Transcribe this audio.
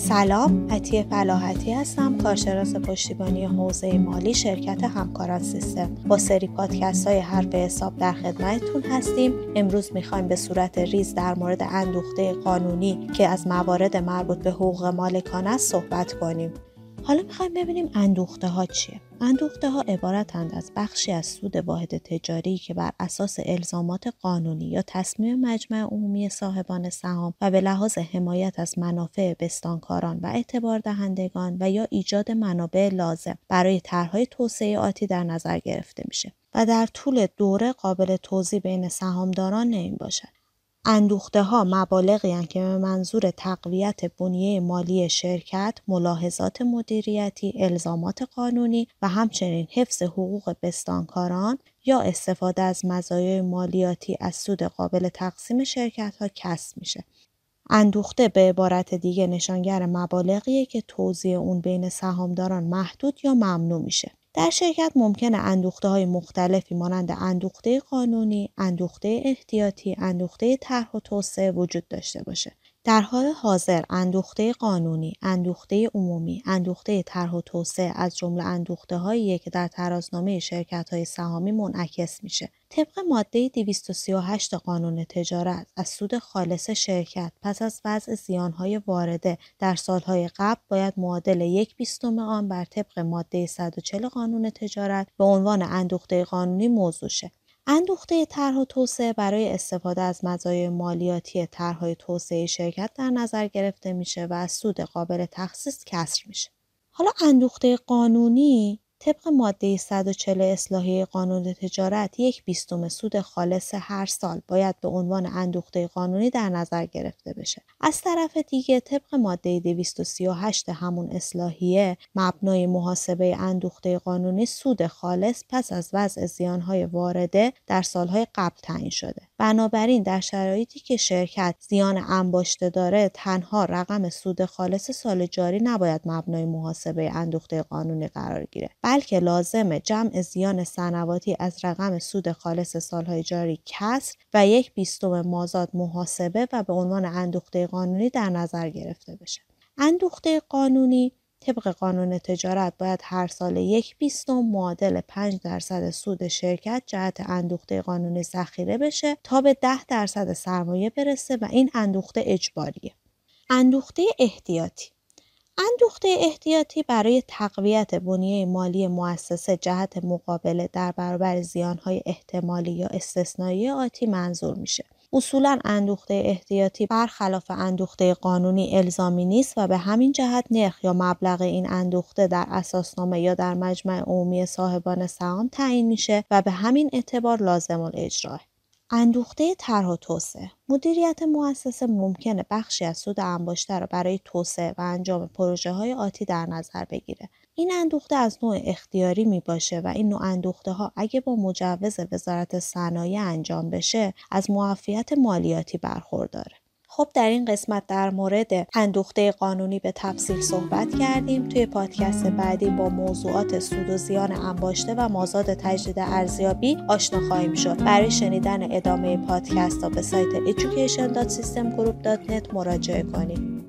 سلام عطیه فلاحتی هستم کارشناس پشتیبانی حوزه مالی شرکت همکاران سیستم. با سری پادکست های حرف حساب در خدمتتون هستیم. امروز می‌خوایم به صورت ریز در مورد اندوخته قانونی که از موارد مربوط به حقوق مالکان است صحبت کنیم. حالا می‌خوایم ببینیم اندوخته ها چیه اندوخته ها عبارتند از بخشی از سود واحد تجاری که بر اساس الزامات قانونی یا تصمیم مجمع عمومی صاحبان سهام و به لحاظ حمایت از منافع بستانکاران و اعتبار دهندگان و یا ایجاد منابع لازم برای طرحهای توسعه آتی در نظر گرفته میشه و در طول دوره قابل توضیح بین سهامداران نمی باشد. اندوخته ها مبالغی که به منظور تقویت بنیه مالی شرکت، ملاحظات مدیریتی، الزامات قانونی و همچنین حفظ حقوق بستانکاران یا استفاده از مزایای مالیاتی از سود قابل تقسیم شرکت ها کسب میشه. اندوخته به عبارت دیگه نشانگر مبالغیه که توزیع اون بین سهامداران محدود یا ممنوع میشه. در شرکت ممکن اندوخته های مختلفی مانند اندوخته قانونی، اندوخته احتیاطی، اندوخته طرح و توسعه وجود داشته باشه. در حال حاضر اندوخته قانونی، اندوخته عمومی، اندوخته طرح و توسعه از جمله اندوخته هایی که در ترازنامه شرکت های سهامی منعکس میشه. طبق ماده 238 قانون تجارت از سود خالص شرکت پس از وضع زیانهای وارده در سالهای قبل باید معادل یک بیستم آن بر طبق ماده 140 قانون تجارت به عنوان اندوخته قانونی موضوع شه. اندوخته طرح و توسعه برای استفاده از مزایای مالیاتی طرحهای توسعه شرکت در نظر گرفته میشه و سود قابل تخصیص کسر میشه. حالا اندوخته قانونی طبق ماده 140 اصلاحیه قانون تجارت یک بیستم سود خالص هر سال باید به عنوان اندوخته قانونی در نظر گرفته بشه. از طرف دیگه طبق ماده 238 همون اصلاحیه مبنای محاسبه اندوخته قانونی سود خالص پس از وضع زیانهای وارده در سالهای قبل تعیین شده. بنابراین در شرایطی که شرکت زیان انباشته داره تنها رقم سود خالص سال جاری نباید مبنای محاسبه اندوخته قانونی قرار گیره بلکه لازمه جمع زیان سنواتی از رقم سود خالص سالهای جاری کسر و یک بیستم مازاد محاسبه و به عنوان اندوخته قانونی در نظر گرفته بشه. اندوخته قانونی طبق قانون تجارت باید هر سال یک بیستم معادل 5 درصد سود شرکت جهت اندوخته قانونی ذخیره بشه تا به 10 درصد سرمایه برسه و این اندوخته اجباریه. اندوخته احتیاطی اندوخته احتیاطی برای تقویت بنیه مالی مؤسسه جهت مقابله در برابر زیانهای احتمالی یا استثنایی آتی منظور میشه. اصولا اندوخته احتیاطی برخلاف اندوخته قانونی الزامی نیست و به همین جهت نرخ یا مبلغ این اندوخته در اساسنامه یا در مجمع عمومی صاحبان سهام تعیین میشه و به همین اعتبار لازم الاجراه. اندوخته طرح و توسعه. مدیریت مؤسسه ممکنه بخشی از سود انباشته را برای توسعه و انجام پروژه های آتی در نظر بگیره. این اندوخته از نوع اختیاری می باشه و این نوع اندوخته ها اگه با مجوز وزارت صنایع انجام بشه از معافیت مالیاتی برخورداره. خب در این قسمت در مورد اندوخته قانونی به تفصیل صحبت کردیم. توی پادکست بعدی با موضوعات سود و زیان انباشته و مازاد تجدید ارزیابی آشنا خواهیم شد. برای شنیدن ادامه پادکست ها به سایت education.systemgroup.net مراجعه کنید.